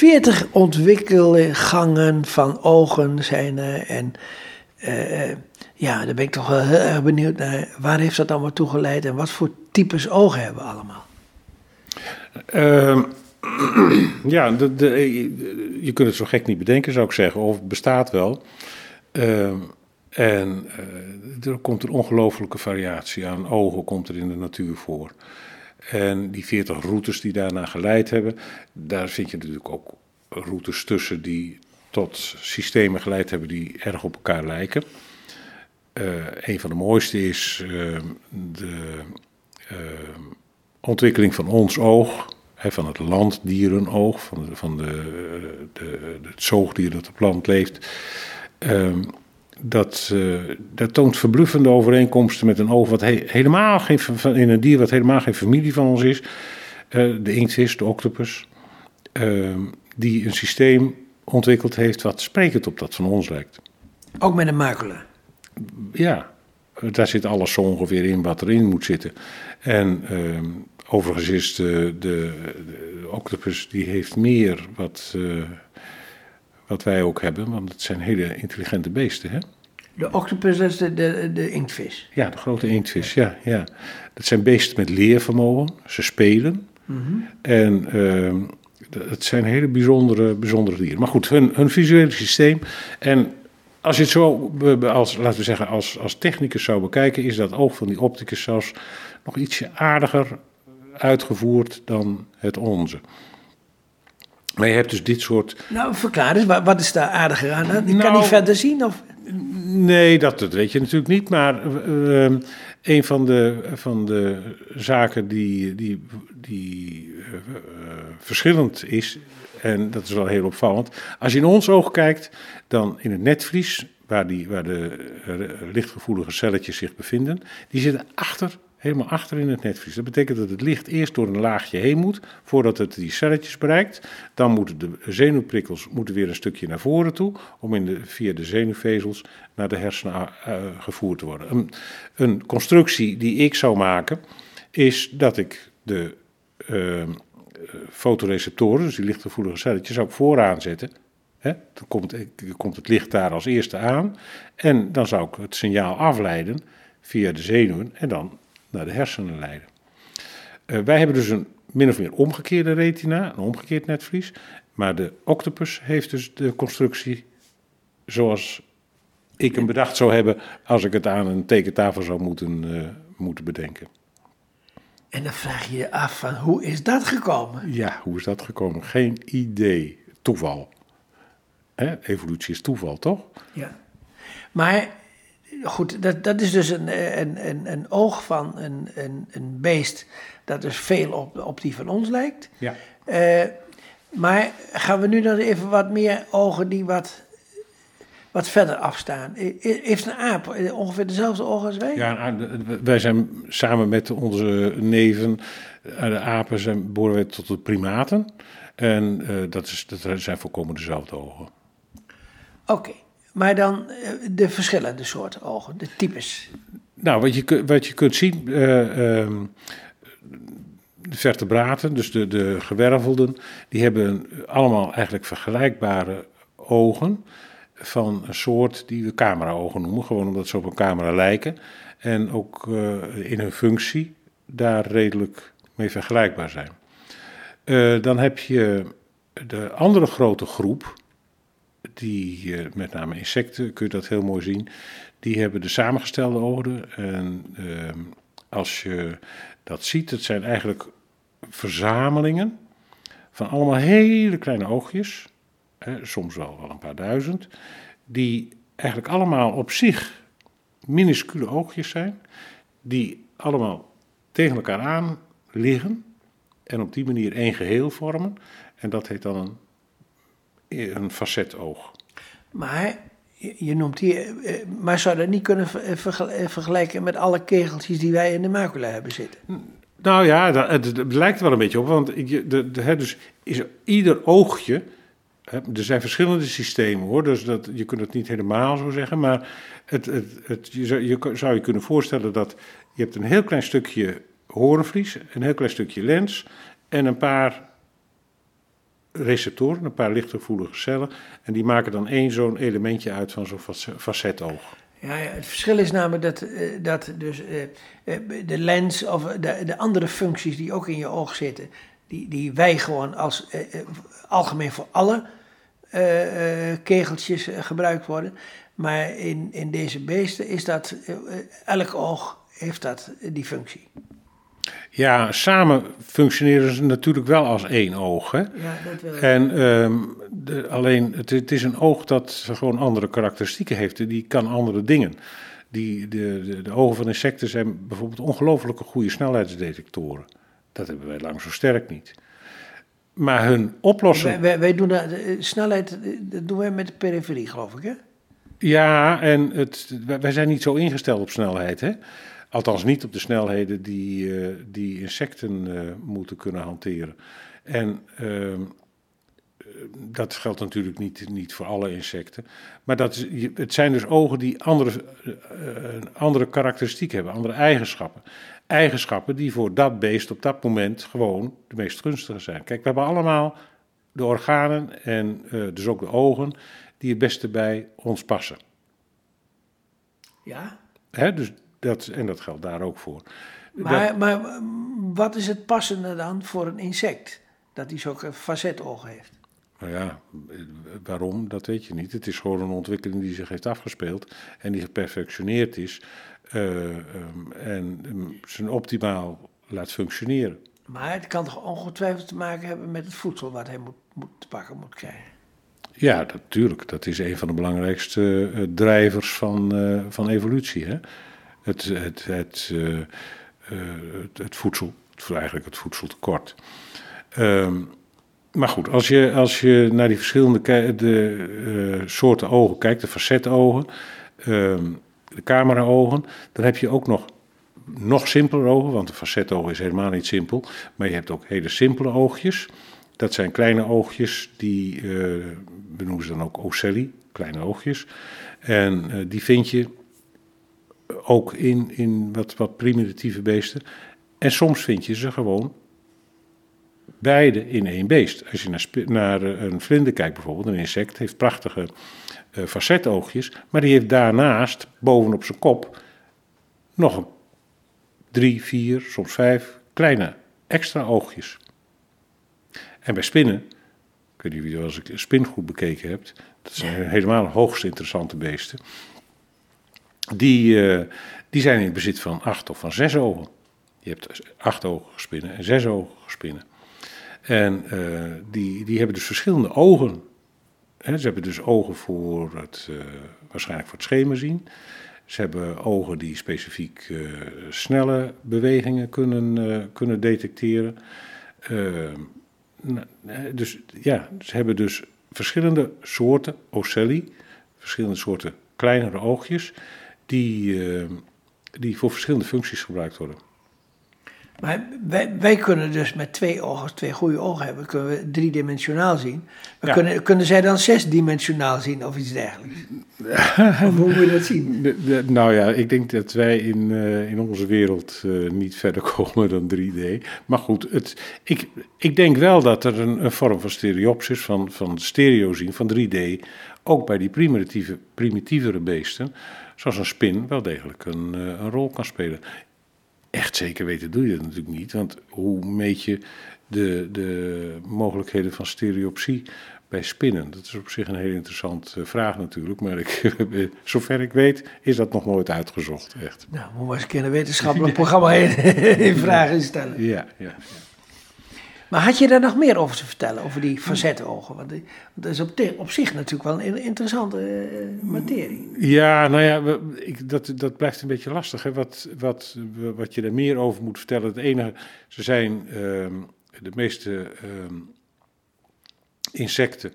40 ontwikkelgangen van ogen zijn er. En eh, ja, daar ben ik toch wel heel erg benieuwd naar. Waar heeft dat allemaal toe geleid en wat voor types ogen hebben we allemaal? Ehm, ja, de, de, je kunt het zo gek niet bedenken, zou ik zeggen. Of het bestaat wel. Ehm, en eh, er komt een ongelofelijke variatie aan ogen komt er in de natuur voor. En die 40 routes die daarna geleid hebben, daar vind je natuurlijk ook routes tussen die tot systemen geleid hebben die erg op elkaar lijken. Uh, een van de mooiste is uh, de uh, ontwikkeling van ons oog, hè, van het landdierenoog, van, van de, de, het zoogdier dat op land leeft. Ehm, dat, dat toont verbluffende overeenkomsten met een oog wat he helemaal geen, in een dier wat helemaal geen familie van ons is. de inktvis, de octopus, ehm, die een systeem ontwikkeld heeft wat sprekend op dat van ons lijkt. Ook met een macula? Ja, daar zit alles zo ongeveer in wat erin moet zitten. En uh, overigens is de, de, de, octopus, die heeft meer wat, uh, wat wij ook hebben, want het zijn hele intelligente beesten, hè? De octopus, dat is de, de, de inktvis? Ja, de grote inktvis, ja, ja. Dat zijn beesten met leervermogen, ze spelen. Mm -hmm. En... Uh, het zijn hele bijzondere, bijzondere dieren. Maar goed, hun, hun visuele systeem. En als je het zo, als, laten we zeggen, als, als technicus zou bekijken, is dat oog van die opticus zelfs nog ietsje aardiger uitgevoerd dan het onze. Maar je hebt dus dit soort. Nou, verklaar eens, wat is daar aardiger aan? Ik nou, kan niet verder zien? Of? Nee, dat, dat weet je natuurlijk niet. Maar uh, een van de, van de zaken die, die, die uh, verschillend is, en dat is wel heel opvallend. Als je in ons oog kijkt, dan in het netvlies, waar, die, waar de lichtgevoelige celletjes zich bevinden, die zitten achter helemaal achter in het netvlies. Dat betekent dat het licht eerst door een laagje heen moet, voordat het die celletjes bereikt. Dan moeten de zenuwprikkels moeten weer een stukje naar voren toe, om in de, via de zenuwvezels naar de hersenen uh, gevoerd te worden. Een, een, constructie die ik zou maken, is dat ik de uh, fotoreceptoren, dus die lichtgevoelige celletjes, ook vooraan zetten. He, dan komt, komt het licht daar als eerste aan en dan zou ik het signaal afleiden via de zenuwen en dan naar de hersenen leiden. Uh, wij hebben dus een min of meer omgekeerde retina, een omgekeerd netvlies. Maar de octopus heeft dus de constructie zoals ik hem bedacht zou hebben als ik het aan een tekentafel zou moeten, uh, moeten bedenken. En dan vraag je je af van hoe is dat gekomen? Ja, hoe is dat gekomen? Geen idee. Toeval. Hè? Evolutie is toeval, toch? Ja. Maar goed, dat, dat is dus een, een, een, een oog van een, een, een beest dat dus veel op, op die van ons lijkt. Ja. Uh, maar gaan we nu dan even wat meer ogen die wat, wat verder afstaan? Heeft een aap ongeveer dezelfde ogen als wij? Ja, wij zijn samen met onze neven, de apen, zijn, behoren wij tot de primaten. En uh, dat, is, dat zijn volkomen dezelfde ogen. Oké. Maar dan de verschillende soorten ogen, de types. Nou, wat je, wat je kunt zien, uh, um, de vertebraten, dus de, de gewervelden, die hebben allemaal eigenlijk vergelijkbare ogen van een soort die we cameraogen noemen, gewoon omdat ze op een camera lijken. En ook uh, in hun functie daar redelijk mee vergelijkbaar zijn. Dan heb je de andere grote groep, die, uh, met name insecten, kun je dat heel mooi zien, die hebben de samengestelde ogen. En uh, als je dat ziet, het zijn eigenlijk verzamelingen van allemaal hele kleine oogjes, soms wel, wel een paar duizend, die eigenlijk allemaal op zich minuscule oogjes zijn, die allemaal tegen elkaar aan liggen en op die manier één geheel vormen. En dat heet dan een een facetoog. Maar je noemt hier, eh, maar zou dat niet kunnen eh, vergelijken met alle kegeltjes die wij in de macula hebben zitten? Nou ja, het, lijkt wel een beetje op, want ik, de, de, dus is ieder oogje, er zijn verschillende systemen hoor, dus dat, je kunt het niet helemaal zo zeggen, maar het, het, het, je, zou, je zou je kunnen voorstellen dat je hebt een heel klein stukje horenvlies, een heel klein stukje lens en een paar receptoren, een paar lichtgevoelige cellen. En die maken dan één zo'n elementje uit van zo'n facetoog. Ja, ja, het verschil is namelijk dat, uh, dat dus, uh, de lens of de, de andere functies die ook in je oog zitten, die, die wij gewoon als algemeen voor alle kegeltjes gebruikt worden. Maar in, in deze beesten is dat, elk oog heeft dat die functie. Ja, samen functioneren ze natuurlijk wel als één oog. Hè? Ja, dat wil ik. En um, de, alleen, het, het, is een oog dat gewoon andere karakteristieken heeft. Die kan andere dingen. Die, de, de, de ogen van insecten zijn bijvoorbeeld ongelooflijke goede snelheidsdetectoren. Dat hebben wij lang zo sterk niet. Maar hun oplossing. Wij, wij, wij doen dat, snelheid, dat doen wij met de periferie, geloof ik, hè? Ja, en het, wij zijn niet zo ingesteld op snelheid, hè? Althans niet op de snelheden die, uh, die insecten uh, moeten kunnen hanteren. En uh, dat geldt natuurlijk niet, niet voor alle insecten. Maar dat is, het zijn dus ogen die andere, andere karakteristieken hebben, andere eigenschappen. Eigenschappen die voor dat beest op dat moment gewoon de meest gunstige zijn. Kijk, we hebben allemaal de organen en dus ook de ogen die het beste bij ons passen. Ja? Hè, dus dat, en dat geldt daar ook voor. Maar, maar wat is het passende dan voor een insect? Dat hij zulke facetogen heeft? Nou ja, waarom, dat weet je niet. Het is gewoon een ontwikkeling die zich heeft afgespeeld en die geperfectioneerd is uh, um, en um, zijn optimaal laat functioneren. Maar het kan toch ongetwijfeld te maken hebben met het voedsel wat hij moet, moet te pakken moet krijgen? Ja, natuurlijk. Dat is een van de belangrijkste uh, drijvers van, uh, van evolutie. Hè? Het, het, het, uh, het, het, voedsel, eigenlijk het voedseltekort. Um, maar goed, als je, als je naar die verschillende de, uh, soorten ogen kijkt, de facetogen, um, de cameraogen, dan heb je ook nog nog simpeler ogen, want de facetoog is helemaal niet simpel. Maar je hebt ook hele simpele oogjes. Dat zijn kleine oogjes, die we noemen ze dan ook ocelli, kleine oogjes. En die vind je ook in, in wat, wat primitieve beesten. En soms vind je ze gewoon beide in één beest. Als je naar, naar eh, een vlinder kijkt bijvoorbeeld, een insect heeft prachtige uh, facetoogjes, maar die heeft daarnaast, bovenop zijn kop, nog een drie, vier, soms vijf kleine extra oogjes. En bij spinnen, ik weet niet of je wel eens een spin goed bekeken hebt, dat zijn helemaal hoogst interessante beesten die, uh, die zijn in het bezit van acht of van zes ogen. Je hebt acht ogen spinnen en zes ogen spinnen. En uh, die, die hebben dus verschillende ogen. Ze hebben dus ogen voor het, uh, waarschijnlijk voor het schemerzien. Ze hebben ogen die specifiek snelle bewegingen kunnen, kunnen detecteren. dus ja, ze hebben dus verschillende soorten ocelli, verschillende soorten kleinere oogjes die, uh, die voor verschillende functies gebruikt worden. Maar wij, wij, kunnen dus met twee ogen, twee goede ogen hebben, kunnen we driedimensionaal zien. Maar ja. kunnen, kunnen zij dan zesdimensionaal zien of iets dergelijks? of hoe moet je dat zien? De, de, nou ja, ik denk dat wij in, uh, in onze wereld uh, niet verder komen dan 3D. Maar goed, het, ik, ik denk wel dat er een, een vorm van stereopsis, van, van stereo zien, van 3D, ook bij die primitieve, primitievere beesten, zoals een spin, wel degelijk een, uh, een rol kan spelen. Echt zeker weten doe je dat natuurlijk niet, want hoe meet je de, de mogelijkheden van stereopsie bij spinnen? Dat is op zich een heel interessante vraag natuurlijk, maar ik, zover ik weet is dat nog nooit uitgezocht, echt. Nou, moet maar eens een keer een wetenschappelijk programma in, in vragen stellen. Ja, ja. ja. Maar had je daar nog meer over te vertellen, over die facetogen? Want dat is op, zich natuurlijk wel een interessante uh, materie. Ja, nou ja, ik, dat, dat blijft een beetje lastig. Hè? Wat, wat, wat je er meer over moet vertellen. Het enige, ze zijn uh, de meeste uh, insecten,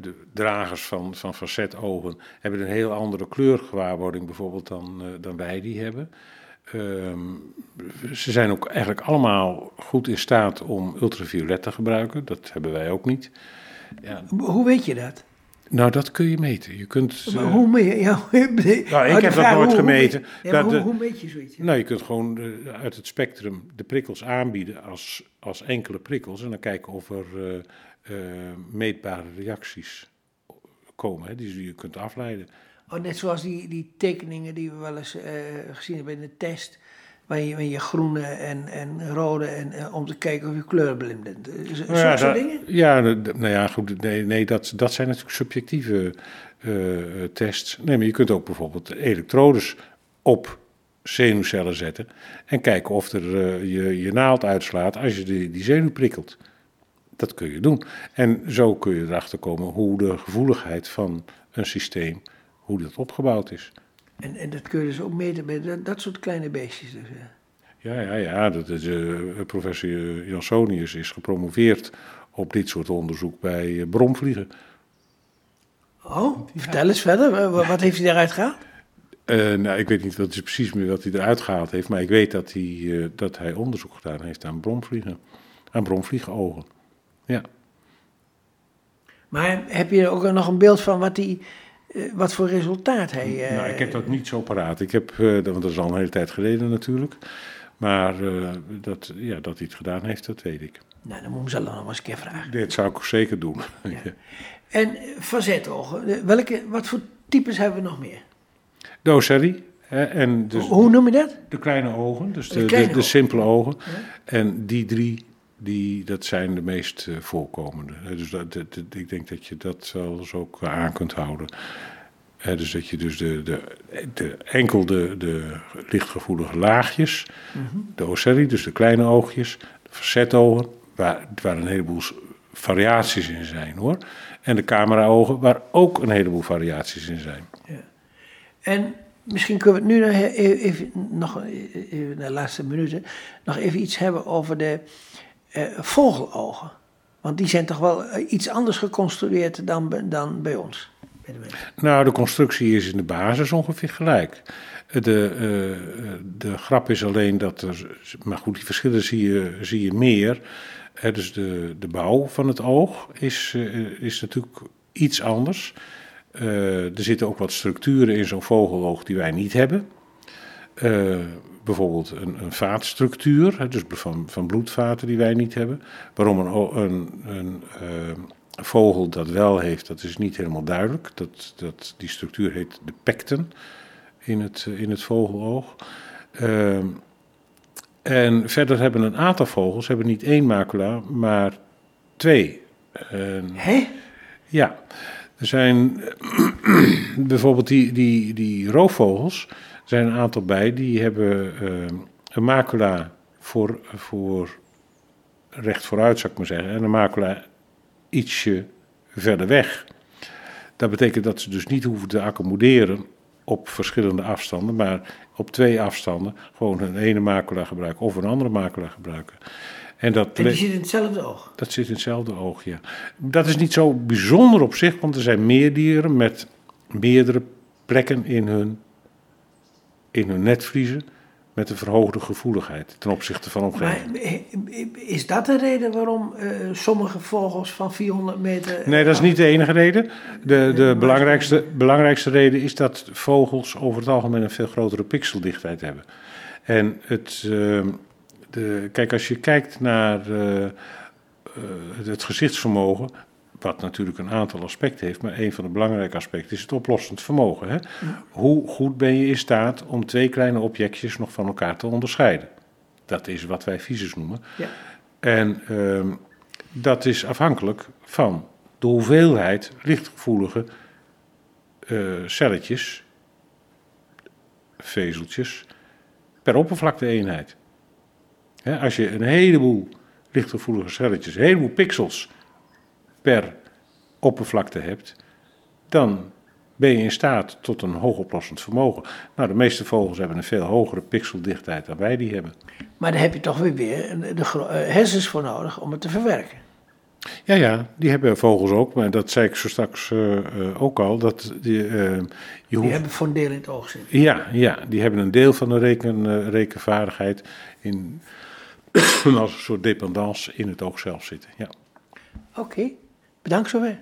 de dragers van, van facetogen, hebben een heel andere kleurgewaarwording bijvoorbeeld dan, uh, dan wij die hebben. Um, ze zijn ook eigenlijk allemaal goed in staat om ultraviolet te gebruiken. Dat hebben wij ook niet. Ja. Hoe weet je dat? Nou, dat kun je meten. Je kunt, maar hoe meet je? Ja, nou, ik heb dat nooit hoe, gemeten. Hoe, ja, hoe, hoe meet je zoiets? Nou, je kunt gewoon uit het spectrum de prikkels aanbieden als, als enkele prikkels. En dan kijken of er uh, eh, meetbare reacties komen, hè, die je kunt afleiden. Oh, net zoals die, die tekeningen die we wel eens eh, gezien hebben in de test. Waar je, waar je groene en, en rode en eh, om te kijken of je kleurenblind bent. Eh, Zo, Nou ja, da- dingen? Ja, nou ja, goed. Nee, nee dat, dat zijn natuurlijk subjectieve tests. Nee, maar je kunt ook bijvoorbeeld elektrodes op zenuwcellen zetten. En kijken of er, je, je naald uitslaat als je die, die zenuw prikkelt. Dat kun je doen. En zo kun je erachter komen hoe de gevoeligheid van een systeem, hoe dat opgebouwd is. En, en dat kun je dus ook meten bij dat, dat soort kleine beestjes. Dus, ja. Ja, ja, ja. Dat is, eh, professor Jansonius is gepromoveerd op dit soort onderzoek bij eh, bromvliegen. Oh, vertel eens verder. Wa- wa- Wat heeft hij daaruit gehaald? Eh, nou, ik weet niet wat is precies meer wat hij eruit gehaald heeft, maar ik weet dat hij, dat hij onderzoek gedaan heeft aan bromvliegen. Aan bromvliegenogen. Ja. Maar heb je ook nog een beeld van wat, die, wat voor resultaat hij... eh, nou, ik heb dat niet zo paraat. Ik heb, eh, dat- want dat is al een hele tijd geleden natuurlijk. Maar eh, dat, ja, dat hij het gedaan heeft, dat weet ik. Nou, dan moet ik hem zelf nog eens een keer vragen. Dit zou ik zeker doen. Ja. En eh, facetogen, eh, welke, wat voor types hebben we nog meer? Doserie. Hè, en dus Hoe noem je dat? de kleine ogen, dus De de, simpele ogen. En die drie, die, dat zijn de meest eh, voorkomende. Dus dat, dat- dat- ik denk dat je dat zelfs ook aan kunt houden. Dus dat je dus de, de, de, enkel de, de lichtgevoelige laagjes, de ocelli, dus de kleine oogjes, de facetogen, waar, waar een heleboel variaties in zijn hoor. En de cameraogen, waar ook een heleboel variaties in zijn. En misschien kunnen we het nu nog e- even, nog eh, even de laatste minuten, nog even iets hebben over de eh, vogelogen. Want die zijn toch wel eh, iets anders geconstrueerd dan, dan bij ons. Bij de. Nou, de constructie is in de basis ongeveer gelijk. De, eh, de grap is alleen dat er. Maar goed, die verschillen zie je, zie je meer. Dus de, de bouw van het oog is, eh, is natuurlijk iets anders. Eh, er zitten ook wat structuren in zo'n vogeloog die wij niet hebben. Eh, bijvoorbeeld een, een vaatstructuur, dus van, van bloedvaten die wij niet hebben. Waarom een, een, een eh, vogel dat wel heeft, dat is niet helemaal duidelijk. Dat, dat, die structuur heet de pecten in het, eh, in het vogeloog. En verder hebben een aantal vogels hebben niet één macula, maar twee. Hé? ja, er zijn bijvoorbeeld die, die, die roofvogels, zijn een aantal bij, die hebben eh, een macula voor, voor recht vooruit, zou ik maar zeggen, en een macula ietsje verder weg. Dat betekent dat ze dus niet hoeven te accommoderen op verschillende afstanden, maar op twee afstanden gewoon een ene macula gebruiken of een andere macula gebruiken. En dat En die zit in hetzelfde oog. dat zit in hetzelfde oog, ja. Dat is niet zo bijzonder op zich, want er zijn meer dieren met meerdere plekken in hun, in hun netvliezen met een verhoogde gevoeligheid ten opzichte van omgeving. Maar is dat de reden waarom eh, sommige vogels van 400 meter... Nee, dat is niet de enige reden. De, de belangrijkste, belangrijkste reden is dat vogels over het algemeen een veel grotere pixeldichtheid hebben. En het, ehm, de, kijk, als je kijkt naar eh, eh, het gezichtsvermogen, wat natuurlijk een aantal aspecten heeft, maar een van de belangrijke aspecten is het oplossend vermogen. Hè? Hoe goed ben je in staat om twee kleine objectjes nog van elkaar te onderscheiden? Dat is wat wij visus noemen. Ja. En ehm, dat is afhankelijk van de hoeveelheid lichtgevoelige eh, celletjes, vezeltjes, per oppervlakte-eenheid. Als je een heleboel lichtgevoelige celletjes, een heleboel pixels per oppervlakte hebt, dan ben je in staat tot een hoogoplossend vermogen. Nou, de meeste vogels hebben een veel hogere pixeldichtheid dan wij die hebben. Maar daar heb je toch weer weer de eh, hersens voor nodig om het te verwerken. Ja, ja, die hebben vogels ook, maar dat zei ik zo straks eh, eh, ook al. Dat die, je Die hoeft, hebben voor een deel in het oog zitten. ja, ja, die hebben een deel van de reken, rekenvaardigheid in, als een soort dependance in het oog zelf zitten. Ja. Oké, bedankt zover.